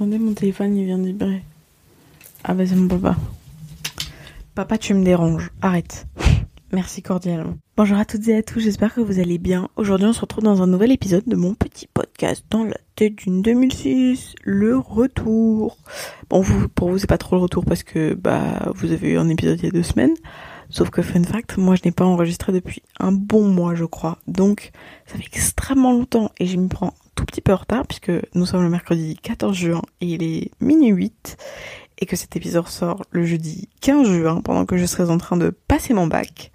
Attendez, mon téléphone, il vient de vibrer. Ah bah c'est mon papa. Papa, tu me déranges. Arrête. Merci cordialement. Bonjour à toutes et à tous, j'espère que vous allez bien. Aujourd'hui, on se retrouve dans un nouvel épisode de mon petit podcast dans la tête d'une 2006, le retour. Bon, vous, pour vous, c'est pas trop le retour parce que bah vous avez eu un épisode il y a deux semaines. Sauf que fun fact, moi je n'ai pas enregistré depuis un bon mois, je crois. Donc, ça fait extrêmement longtemps et je me prends tout petit peu en retard puisque nous sommes le mercredi 14 juin et il est minuit 8 et que cet épisode sort le jeudi 15 juin pendant que je serai en train de passer mon bac.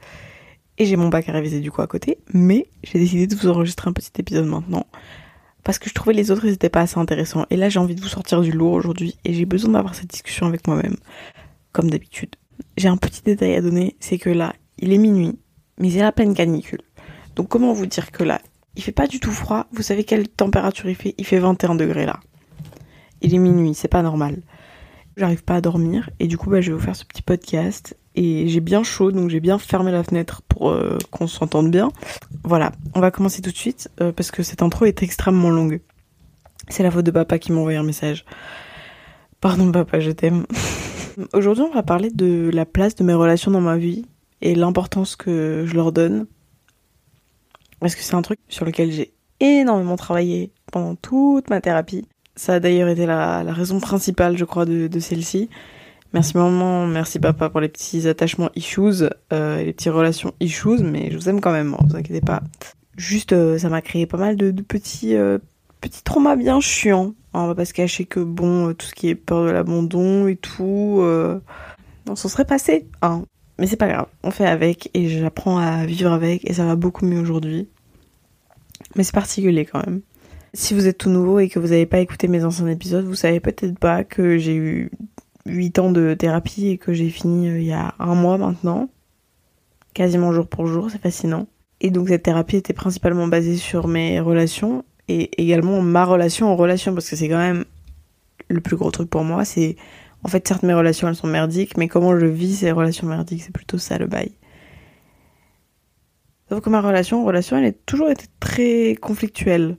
Et j'ai mon bac à réviser du coup à côté, mais j'ai décidé de vous enregistrer un petit épisode maintenant parce que je trouvais les autres ils pas assez intéressants et là j'ai envie de vous sortir du lourd aujourd'hui et j'ai besoin d'avoir cette discussion avec moi-même comme d'habitude. J'ai un petit détail à donner, c'est que là, il est minuit, mais il est à peine canicule. Donc comment vous dire que là, il fait pas du tout froid. Vous savez quelle température il fait? Il fait 21 degrés là. Il est minuit, c'est pas normal. J'arrive pas à dormir et du coup bah, je vais vous faire ce petit podcast et j'ai bien chaud donc j'ai bien fermé la fenêtre pour euh, qu'on s'entende bien. Voilà, on va commencer tout de suite euh, parce que cette intro est extrêmement longue. C'est la faute de papa qui m'a envoyé un message. Pardon papa, je t'aime. Aujourd'hui on va parler de la place de mes relations dans ma vie et l'importance que je leur donne parce que c'est un truc sur lequel j'ai énormément travaillé pendant toute ma thérapie. Ça a d'ailleurs été la, raison principale, je crois, de, celle-ci. Merci maman, merci papa pour les petits attachements issues, euh, les petites relations issues, mais je vous aime quand même, hein, vous inquiétez pas. Juste, euh, ça m'a créé pas mal de, petits, euh, petits traumas bien chiants. On va pas se cacher que bon, tout ce qui est peur de l'abandon et tout, on s'en serait passé, hein. Mais c'est pas grave, on fait avec et j'apprends à vivre avec et ça va beaucoup mieux aujourd'hui. Mais c'est particulier quand même. Si vous êtes tout nouveau et que vous n'avez pas écouté mes anciens épisodes, vous savez peut-être pas que j'ai eu 8 ans de thérapie et que j'ai fini euh, il y a un mois maintenant. Quasiment jour pour jour, c'est fascinant. Et donc cette thérapie était principalement basée sur mes relations et également ma relation en relation parce que c'est quand même le plus gros truc pour moi, c'est en fait, certes, mes relations, elles sont merdiques, mais comment je vis ces relations merdiques, c'est plutôt ça le bail. Sauf que ma relation, relation, elle a toujours été très conflictuelle.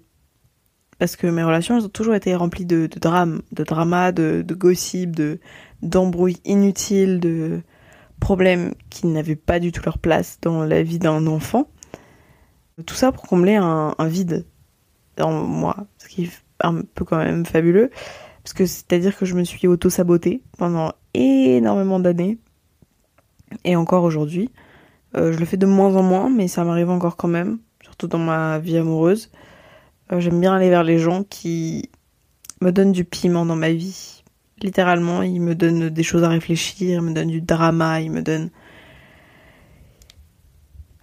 Parce que mes relations, elles ont toujours été remplies de, drames, de dramas, de, de gossip, de, d'embrouilles inutiles, de problèmes qui n'avaient pas du tout leur place dans la vie d'un enfant. Tout ça pour combler un, un vide dans moi, ce qui est un peu quand même fabuleux. Parce que c'est-à-dire que je me suis auto-sabotée pendant énormément d'années. Et encore aujourd'hui. Euh, je le fais de moins en moins, mais ça m'arrive encore quand même. Surtout dans ma vie amoureuse. Euh, j'aime bien aller vers les gens qui me donnent du piment dans ma vie. Littéralement, ils me donnent des choses à réfléchir, ils me donnent du drama, ils me donnent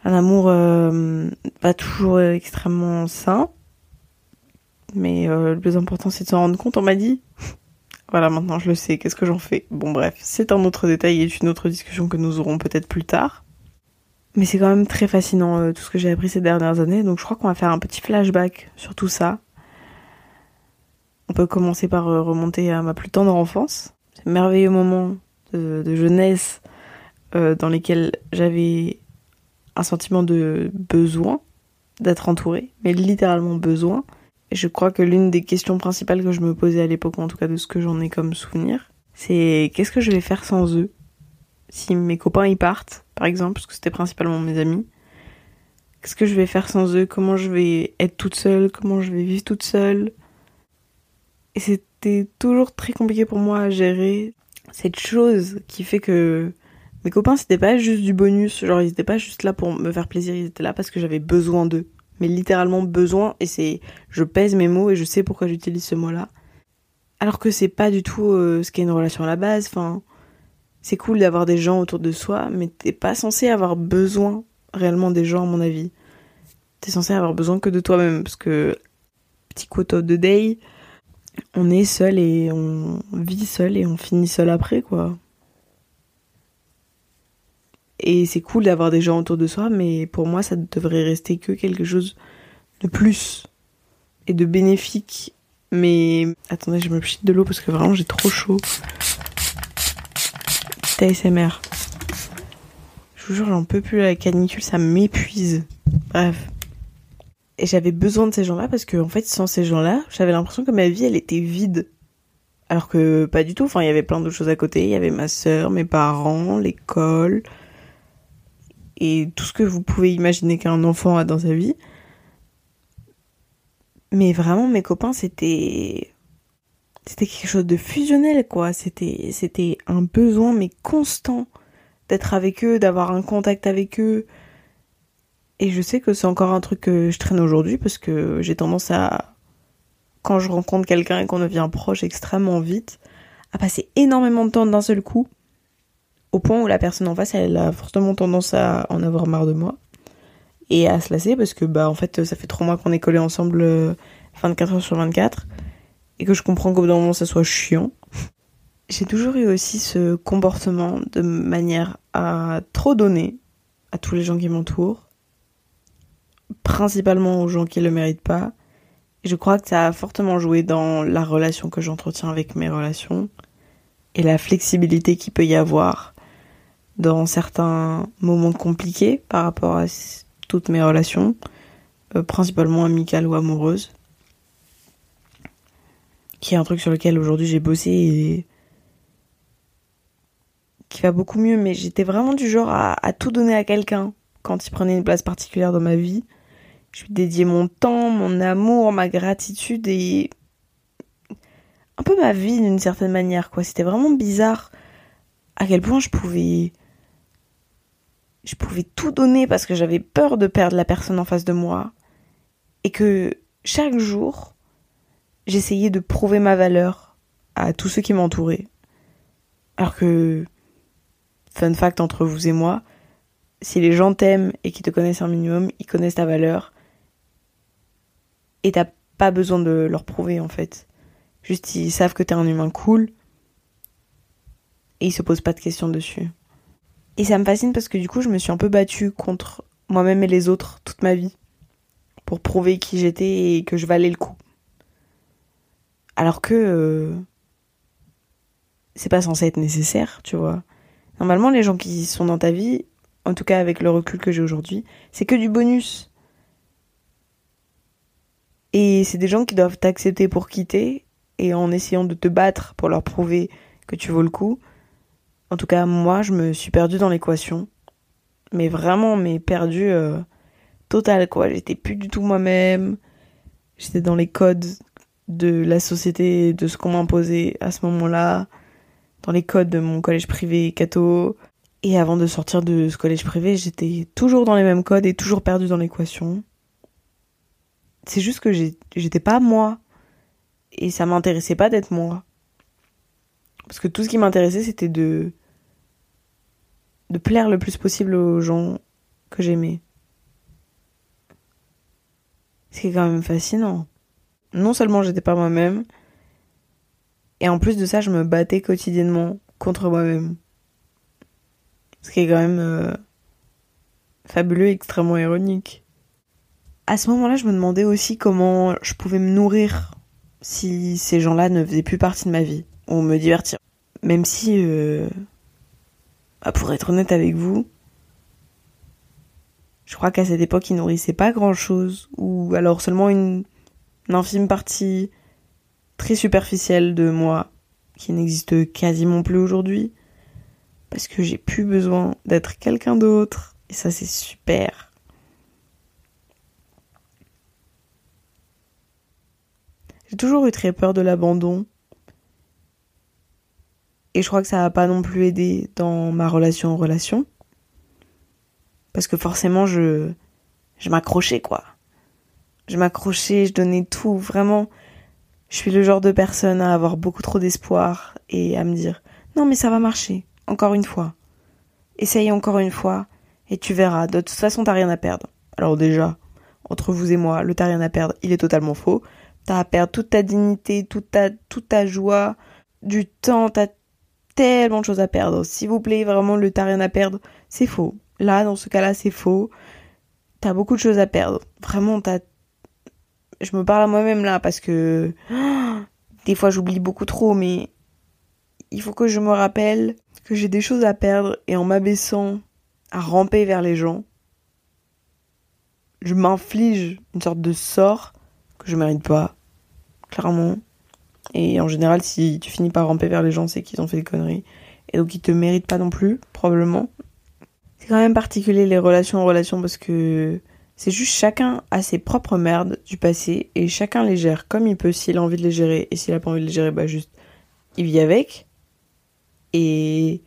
un amour euh, pas toujours extrêmement sain, mais euh, le plus important, c'est de s'en rendre compte, on m'a dit. voilà, maintenant je le sais, qu'est-ce que j'en fais? Bon bref, c'est un autre détail et une autre discussion que nous aurons peut-être plus tard. Mais c'est quand même très fascinant euh, tout ce que j'ai appris ces dernières années, donc je crois qu'on va faire un petit flashback sur tout ça. On peut commencer par euh, remonter à ma plus tendre enfance, ces merveilleux moments de, jeunesse dans lesquels j'avais un sentiment de besoin d'être entourée, mais littéralement besoin. Je crois que l'une des questions principales que je me posais à l'époque, en tout cas de ce que j'en ai comme souvenir, c'est qu'est-ce que je vais faire sans eux Si mes copains y partent, par exemple, parce que c'était principalement mes amis, qu'est-ce que je vais faire sans eux? Comment je vais être toute seule? Comment je vais vivre toute seule? Et c'était toujours très compliqué pour moi à gérer cette chose qui fait que mes copains c'était pas juste du bonus, genre ils étaient pas juste là pour me faire plaisir, ils étaient là parce que j'avais besoin d'eux mais littéralement besoin, et c'est, je pèse mes mots et je sais pourquoi j'utilise ce mot-là. Alors que c'est pas du tout euh, ce qu'est une relation à la base, enfin, c'est cool d'avoir des gens autour de soi, mais t'es pas censé avoir besoin réellement des gens à mon avis. T'es censé avoir besoin que de toi-même, parce que, petit quote de day, on est seul et on vit seul et on finit seul après, quoi. Et c'est cool d'avoir des gens autour de soi, mais pour moi, ça devrait rester que quelque chose de plus et de bénéfique. Mais attendez, je me pchite de l'eau parce que vraiment j'ai trop chaud. ASMR. Je vous jure, j'en peux plus la canicule, ça m'épuise. Bref. Et j'avais besoin de ces gens-là parce que, en fait, sans ces gens-là, j'avais l'impression que ma vie, elle était vide. Alors que pas du tout. Enfin, il y avait plein d'autres choses à côté. Il y avait ma sœur, mes parents, l'école et tout ce que vous pouvez imaginer qu'un enfant a dans sa vie. Mais vraiment, mes copains, c'était c'était quelque chose de fusionnel, quoi. C'était c'était un besoin mais constant d'être avec eux, d'avoir un contact avec eux. Et je sais que c'est encore un truc que je traîne aujourd'hui parce que j'ai tendance à quand je rencontre quelqu'un et qu'on devient proche extrêmement vite, à passer énormément de temps d'un seul coup, au point où la personne en face, elle a fortement tendance à en avoir marre de moi et à se lasser parce que bah en fait ça fait trois mois qu'on est collés ensemble 24 euh, heures sur 24 et que je comprends qu'au bout d'un moment ça soit chiant. J'ai toujours eu aussi ce comportement de manière à trop donner à tous les gens qui m'entourent, principalement aux gens qui le méritent pas, je crois que ça a fortement joué dans la relation que j'entretiens avec mes relations et la flexibilité qu'il peut y avoir dans certains moments compliqués par rapport à toutes mes relations, euh, principalement amicales ou amoureuses, qui est un truc sur lequel aujourd'hui j'ai bossé et qui va beaucoup mieux, mais j'étais vraiment du genre à, à tout donner à quelqu'un quand il prenait une place particulière dans ma vie je lui dédiais mon temps, mon amour, ma gratitude et un peu ma vie d'une certaine manière quoi. C'était vraiment bizarre à quel point je pouvais je pouvais tout donner parce que j'avais peur de perdre la personne en face de moi et que chaque jour j'essayais de prouver ma valeur à tous ceux qui m'entouraient. Alors que fun fact entre vous et moi, si les gens t'aiment et qui te connaissent un minimum, ils connaissent ta valeur et t'as pas besoin de leur prouver en fait. Juste ils savent que t'es un humain cool et ils se posent pas de questions dessus. Et ça me fascine parce que du coup je me suis un peu battue contre moi-même et les autres toute ma vie pour prouver qui j'étais et que je valais le coup. Alors que euh, c'est pas censé être nécessaire, tu vois. Normalement les gens qui sont dans ta vie, en tout cas avec le recul que j'ai aujourd'hui, c'est que du bonus. Et c'est des gens qui doivent t'accepter pour quitter et en essayant de te battre pour leur prouver que tu vaux le coup. En tout cas, moi, je me suis perdue dans l'équation. Mais vraiment, mais perdue euh, totale, quoi. J'étais plus du tout moi-même. J'étais dans les codes de la société, de ce qu'on m'imposait à ce moment-là. Dans les codes de mon collège privé Cato. Et avant de sortir de ce collège privé, j'étais toujours dans les mêmes codes et toujours perdue dans l'équation c'est juste que j'étais pas moi. Et ça m'intéressait pas d'être moi. Parce que tout ce qui m'intéressait, c'était de. De plaire le plus possible aux gens que j'aimais. C'est quand même fascinant. Non seulement j'étais pas moi-même, et en plus de ça, je me battais quotidiennement contre moi-même. Ce qui est quand même euh, fabuleux et extrêmement ironique à ce moment-là, je me demandais aussi comment je pouvais me nourrir si ces gens-là ne faisaient plus partie de ma vie ou me divertir. Même si, euh, bah, pour être honnête avec vous, je crois qu'à cette époque, ils nourrissaient pas grand-chose ou alors seulement une, une infime partie très superficielle de moi qui n'existe quasiment plus aujourd'hui parce que j'ai plus besoin d'être quelqu'un d'autre et ça c'est super. J'ai toujours eu très peur de l'abandon. Et je crois que ça n'a pas non plus aidé dans ma relation en relation. Parce que forcément, je, je m'accrochais, quoi. Je m'accrochais, je donnais tout, vraiment. Je suis le genre de personne à avoir beaucoup trop d'espoir et à me dire, non, mais ça va marcher. Encore une fois. Essaye encore une fois et tu verras. De toute façon, t'as rien à perdre. Alors déjà, entre vous et moi, le t'as rien à perdre, il est totalement faux. T'as à perdre toute ta dignité, toute ta, toute ta joie, du temps, t'as tellement de choses à perdre. S'il vous plaît, vraiment, le t'as rien à perdre, c'est faux. Là, dans ce cas-là, c'est faux. T'as beaucoup de choses à perdre. Vraiment, t'as... Je me parle à moi-même là parce que... Des fois, j'oublie beaucoup trop, mais... Il faut que je me rappelle que j'ai des choses à perdre et en m'abaissant à ramper vers les gens, je m'inflige une sorte de sort que je mérite pas, clairement. Et en général, si tu finis par ramper vers les gens, c'est qu'ils ont fait des conneries. Et donc ils te méritent pas non plus, probablement. C'est quand même particulier les relations en relation parce que c'est juste chacun a ses propres merdes du passé et chacun les gère comme il peut s'il a envie de les gérer et s'il a pas envie de les gérer, bah juste il vit avec et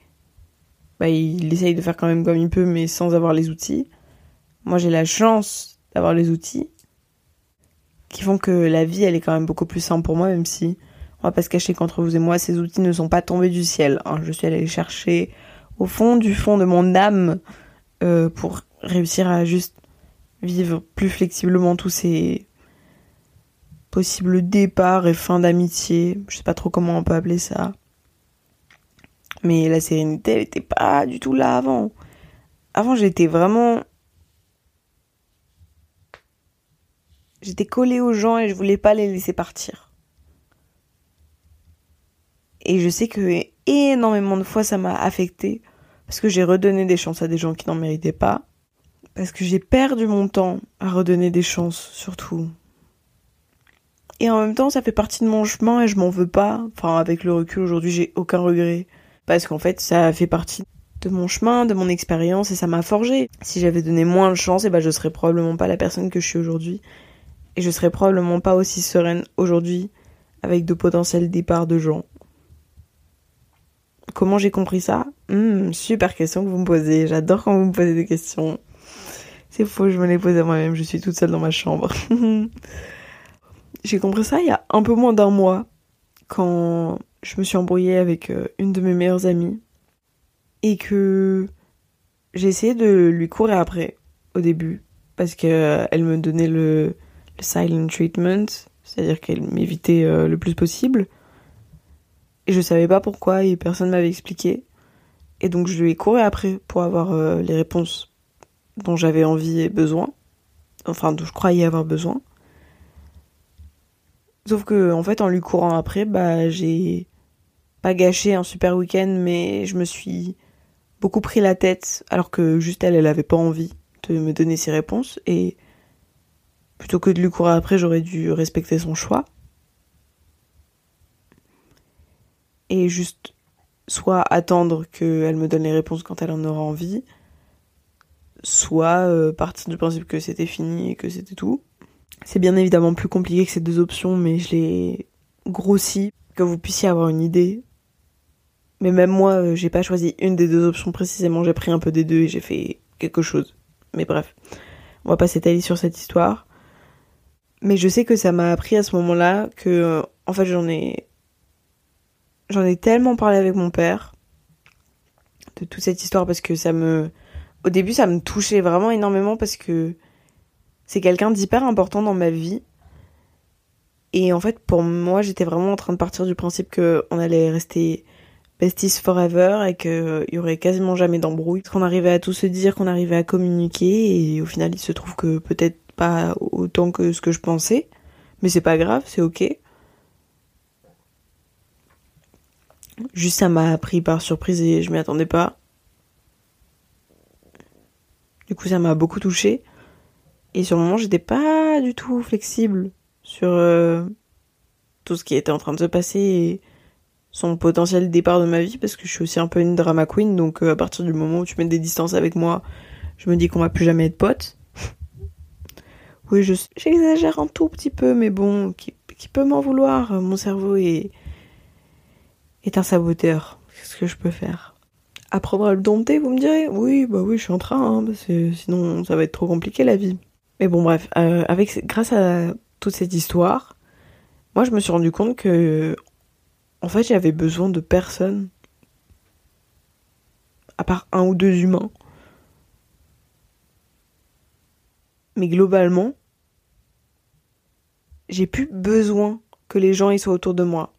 bah il essaye de faire quand même comme il peut mais sans avoir les outils. Moi j'ai la chance d'avoir les outils qui font que la vie elle est quand même beaucoup plus simple pour moi même si on va pas se cacher qu'entre vous et moi ces outils ne sont pas tombés du ciel. Hein. Je suis allée chercher au fond du fond de mon âme euh, pour réussir à juste vivre plus flexiblement tous ces possibles départs et fins d'amitié. Je sais pas trop comment on peut appeler ça. Mais la sérénité, elle était pas du tout là avant. Avant, j'étais vraiment. J'étais collée aux gens et je voulais pas les laisser partir. Et je sais que énormément de fois ça m'a affecté parce que j'ai redonné des chances à des gens qui n'en méritaient pas parce que j'ai perdu mon temps à redonner des chances, surtout. Et en même temps, ça fait partie de mon chemin et je m'en veux pas. Enfin, avec le recul aujourd'hui, j'ai aucun regret. Parce qu'en fait, ça fait partie de mon chemin, de mon expérience et ça m'a forgé. Si j'avais donné moins de chance, eh ben, je serais probablement pas la personne que je suis aujourd'hui. Et je serais probablement pas aussi sereine aujourd'hui avec de potentiels départs de gens. Comment j'ai compris ça? Hmm, Super question que vous me posez. J'adore quand vous me posez des questions. C'est faux, je me l'ai posé à moi-même, je suis toute seule dans ma chambre. J'ai compris ça il y a un peu moins d'un mois, quand je me suis embrouillée avec euh, une de mes meilleures amies, et que j'ai essayé de lui courir après, au début, parce qu'elle euh, me donnait le, silent treatment, c'est-à-dire qu'elle m'évitait euh, le plus possible. Et je savais pas pourquoi et personne m'avait expliqué. Et donc je lui ai couru après pour avoir les réponses dont j'avais envie et besoin, enfin dont je croyais avoir besoin. Sauf que en fait en lui courant après, bah j'ai pas gâché un super week-end, mais je me suis beaucoup pris la tête, alors que juste elle, elle avait pas envie de me donner ses réponses, et plutôt que de lui courir après, j'aurais dû respecter son choix. Et juste soit attendre qu'elle me donne les réponses quand elle en aura envie, soit euh, partir du principe que c'était fini et que c'était tout. C'est bien évidemment plus compliqué que ces deux options, mais je l'ai grossi, que vous puissiez avoir une idée. Mais même moi, euh, j'ai pas choisi une des deux options précisément, j'ai pris un peu des deux et j'ai fait quelque chose. Mais bref, on va pas s'étaler sur cette histoire. Mais je sais que ça m'a appris à ce moment-là que, euh, en fait, j'en ai, j'en ai tellement parlé avec mon père de toute cette histoire parce que ça me, au début, ça me touchait vraiment énormément parce que c'est quelqu'un d'hyper important dans ma vie. Et en fait, pour moi, j'étais vraiment en train de partir du principe qu'on allait rester besties forever et qu'il y aurait quasiment jamais d'embrouille. Qu'on arrivait à tout se dire, qu'on arrivait à communiquer et au final, il se trouve que peut-être pas autant que ce que je pensais. Mais c'est pas grave, c'est ok. Juste ça m'a pris par surprise et je m'y attendais pas. Du coup, ça m'a beaucoup touché. Et sur le moment, j'étais pas du tout flexible sur euh, tout ce qui était en train de se passer et son potentiel départ de ma vie parce que je suis aussi un peu une drama queen. Donc, euh, à partir du moment où tu mets des distances avec moi, je me dis qu'on va plus jamais être potes. Oui, j'exagère un tout petit peu, mais bon, qui, peut m'en vouloir Mon cerveau est, est un saboteur. Qu'est-ce que je peux faire? Apprendre à le dompter, vous me direz? Oui, bah oui, je suis en train, hein, sinon ça va être trop compliqué la vie. Mais bon, bref, euh, avec grâce à toute cette histoire, moi je me suis rendu compte que, en fait, j'avais besoin de personne, à part un ou deux humains. Mais globalement, j'ai plus besoin que les gens ils soient autour de moi.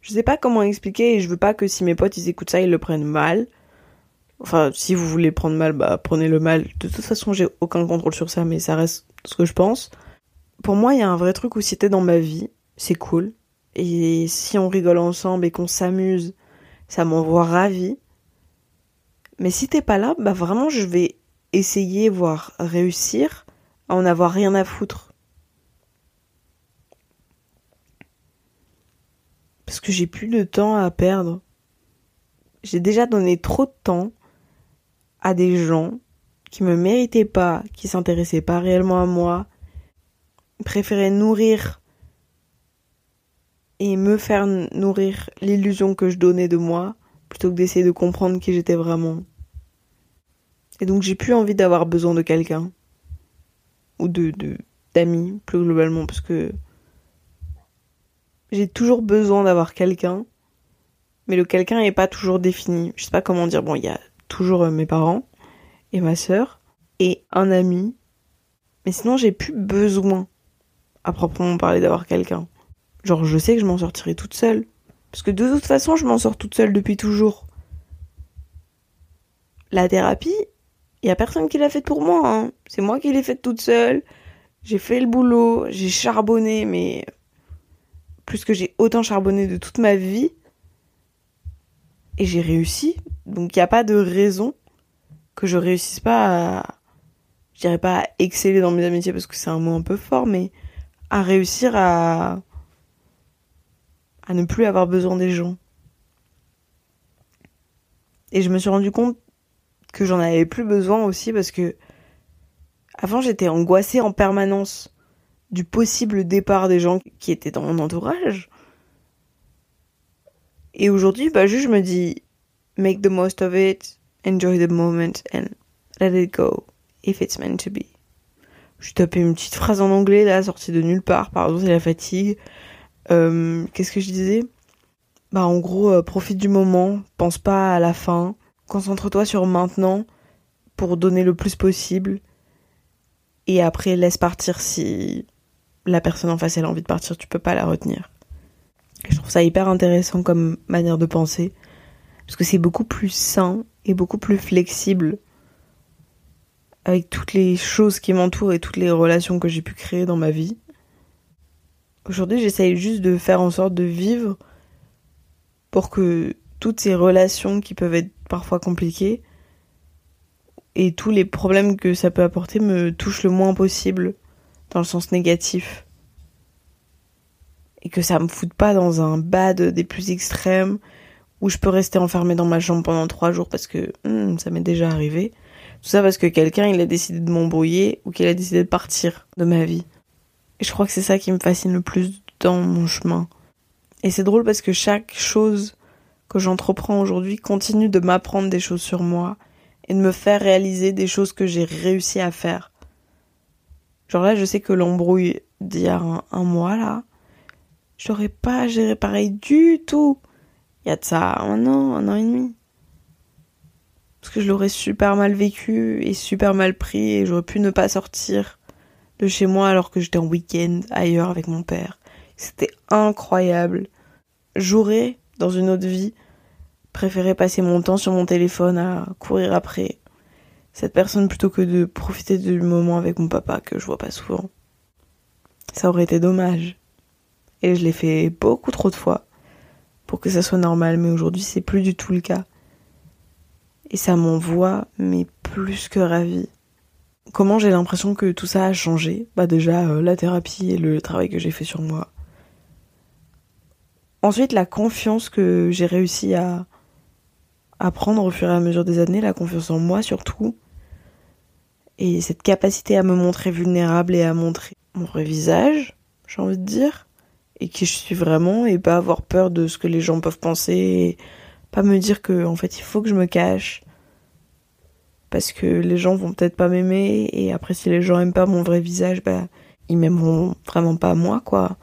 Je sais pas comment expliquer et je veux pas que si mes potes ils écoutent ça, ils le prennent mal. Enfin, si vous voulez prendre mal, bah prenez le mal. De toute façon, j'ai aucun contrôle sur ça, mais ça reste ce que je pense. Pour moi, il y a un vrai truc où si t'es dans ma vie, c'est cool. Et si on rigole ensemble et qu'on s'amuse, ça m'envoie ravi. Mais si t'es pas là, bah vraiment, je vais essayer, voire réussir à en avoir rien à foutre. Parce que j'ai plus de temps à perdre. J'ai déjà donné trop de temps à des gens qui me méritaient pas, qui s'intéressaient pas réellement à moi, préféraient nourrir et me faire nourrir l'illusion que je donnais de moi plutôt que d'essayer de comprendre qui j'étais vraiment. Et donc j'ai plus envie d'avoir besoin de quelqu'un ou de d'amis plus globalement parce que j'ai toujours besoin d'avoir quelqu'un mais le quelqu'un n'est pas toujours défini. Je sais pas comment dire. Bon, il y a toujours euh, mes parents et ma sœur et un ami. Mais sinon, j'ai plus besoin à proprement parler d'avoir quelqu'un. Genre, je sais que je m'en sortirai toute seule. Parce que de toute façon, je m'en sors toute seule depuis toujours. La thérapie, il y a personne qui l'a faite pour moi. Hein. C'est moi qui l'ai faite toute seule. J'ai fait le boulot, j'ai charbonné, mais plus que j'ai autant charbonné de toute ma vie. Et j'ai réussi. Donc il n'y a pas de raison que je réussisse pas à, je dirais pas à exceller dans mes amitiés parce que c'est un mot un peu fort, mais à réussir à, à ne plus avoir besoin des gens. Et je me suis rendu compte que j'en avais plus besoin aussi parce que avant j'étais angoissée en permanence du possible départ des gens qui étaient dans mon entourage. Et aujourd'hui, bah juste je me dis make the most of it, enjoy the moment and let it go if it's meant to be. Je tapé une petite phrase en anglais là, sortie de nulle part, pardon, c'est la fatigue. Euh, Qu'est-ce que je disais? Bah en gros, euh, profite du moment, pense pas à la fin, concentre-toi sur maintenant pour donner le plus possible. Et après, laisse partir si la personne en face elle a envie de partir, tu peux pas la retenir. Je trouve ça hyper intéressant comme manière de penser, parce que c'est beaucoup plus sain et beaucoup plus flexible avec toutes les choses qui m'entourent et toutes les relations que j'ai pu créer dans ma vie. Aujourd'hui, j'essaye juste de faire en sorte de vivre pour que toutes ces relations qui peuvent être parfois compliquées et tous les problèmes que ça peut apporter me touchent le moins possible dans le sens négatif et que ça me foute pas dans un bad des plus extrêmes où je peux rester enfermée dans ma chambre pendant trois jours parce que hmm, ça m'est déjà arrivé. Tout ça parce que quelqu'un il a décidé de m'embrouiller ou qu'il a décidé de partir de ma vie. Et je crois que c'est ça qui me fascine le plus dans mon chemin. Et c'est drôle parce que chaque chose que j'entreprends aujourd'hui continue de m'apprendre des choses sur moi et de me faire réaliser des choses que j'ai réussi à faire. Genre là, je sais que l'embrouille d'il y a un mois là, j'aurais pas géré pareil du tout. Il y a de ça un an, un an et demi. Parce que je l'aurais super mal vécu et super mal pris et j'aurais pu ne pas sortir de chez moi alors que j'étais en week-end ailleurs avec mon père. C'était incroyable. J'aurais, dans une autre vie, préféré passer mon temps sur mon téléphone à courir après cette personne plutôt que de profiter du moment avec mon papa que je vois pas souvent. Ça aurait été dommage. Et je l'ai fait beaucoup trop de fois pour que ça soit normal, mais aujourd'hui c'est plus du tout le cas. Et ça m'envoie, mais plus que ravi. Comment j'ai l'impression que tout ça a changé? Bah déjà euh, la thérapie et le travail que j'ai fait sur moi. Ensuite la confiance que j'ai réussi à, à prendre au fur et à mesure des années, la confiance en moi surtout. Et cette capacité à me montrer vulnérable et à montrer mon vrai visage, j'ai envie de dire et qui je suis vraiment et pas avoir peur de ce que les gens peuvent penser et pas me dire que en fait il faut que je me cache parce que les gens vont peut-être pas m'aimer et après si les gens aiment pas mon vrai visage bah ils m'aimeront vraiment pas moi quoi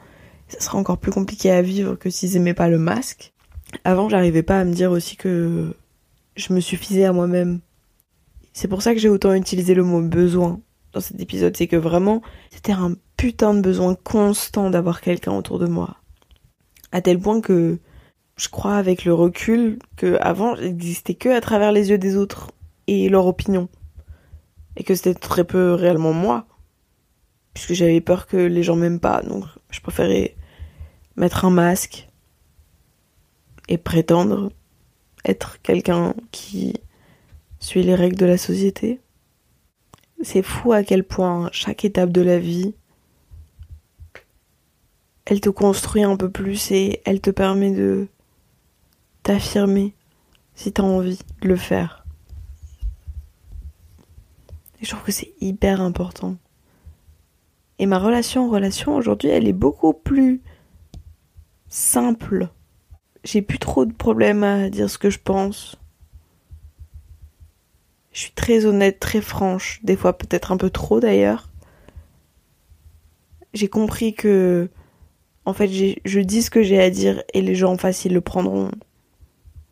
ça sera encore plus compliqué à vivre que s'ils aimaient pas le masque avant j'arrivais pas à me dire aussi que je me suffisais à moi-même c'est pour ça que j'ai autant utilisé le mot besoin dans cet épisode c'est que vraiment c'était un putain de besoin constant d'avoir quelqu'un autour de moi. À tel point que je crois avec le recul que avant j'existais que à travers les yeux des autres et leur opinion. Et que c'était très peu réellement moi. Puisque j'avais peur que les gens m'aiment pas, donc je préférais mettre un masque et prétendre être quelqu'un qui suit les règles de la société. C'est fou à quel point chaque étape de la vie elle te construit un peu plus et elle te permet de t'affirmer si t'as envie de le faire. Et je trouve que c'est hyper important. Et ma relation en relation aujourd'hui, elle est beaucoup plus simple. J'ai plus trop de problèmes à dire ce que je pense. Je suis très honnête, très franche, des fois peut-être un peu trop d'ailleurs. J'ai compris que, en fait, je dis ce que j'ai à dire et les gens en face ils le prendront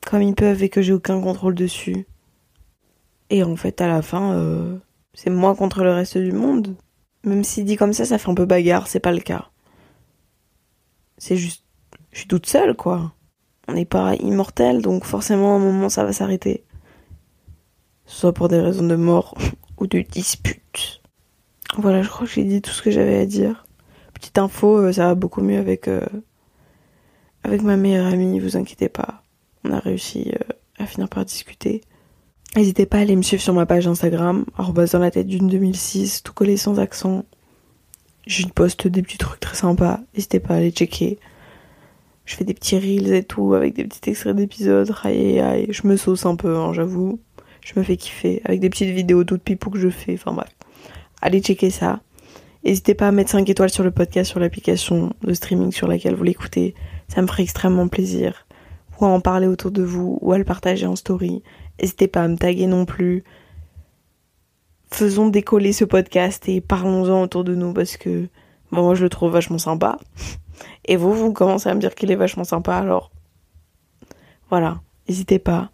comme ils peuvent et que j'ai aucun contrôle dessus. Et en fait, à la fin, euh, c'est moi contre le reste du monde. Même si dit comme ça, ça fait un peu bagarre, c'est pas le cas. C'est juste, je suis toute seule, quoi. On n'est pas immortel, donc forcément, à un moment, ça va s'arrêter. Soit pour des raisons de mort ou de dispute. Voilà, je crois que j'ai dit tout ce que j'avais à dire. Petite info, euh, ça va beaucoup mieux avec, euh, avec ma meilleure amie, vous inquiétez pas on a réussi euh, à finir par discuter. N'hésitez pas à aller me suivre sur ma page Instagram, dans la tête d'une 2006, tout collé sans accent. Je poste des petits trucs très sympas, n'hésitez pas à aller checker. Je fais des petits reels et tout, avec des petits extraits d'épisodes, je me sauce un peu, hein, j'avoue. Je me fais kiffer, avec des petites vidéos d'autres pipou que je fais, enfin bref. Allez checker ça. N'hésitez pas à mettre 5 étoiles sur le podcast, sur l'application de streaming sur laquelle vous l'écoutez. Ça me ferait extrêmement plaisir ou à en parler autour de vous ou à le partager en story. N'hésitez pas à me taguer non plus. Faisons décoller ce podcast et parlons-en autour de nous parce que moi je le trouve vachement sympa. Et vous, vous commencez à me dire qu'il est vachement sympa alors. Voilà, n'hésitez pas.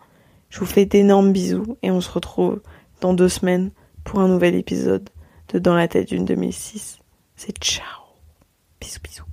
Je vous fais d'énormes bisous et on se retrouve dans deux semaines pour un nouvel épisode de Dans la tête d'une 2006. C'est ciao. Bisous bisous.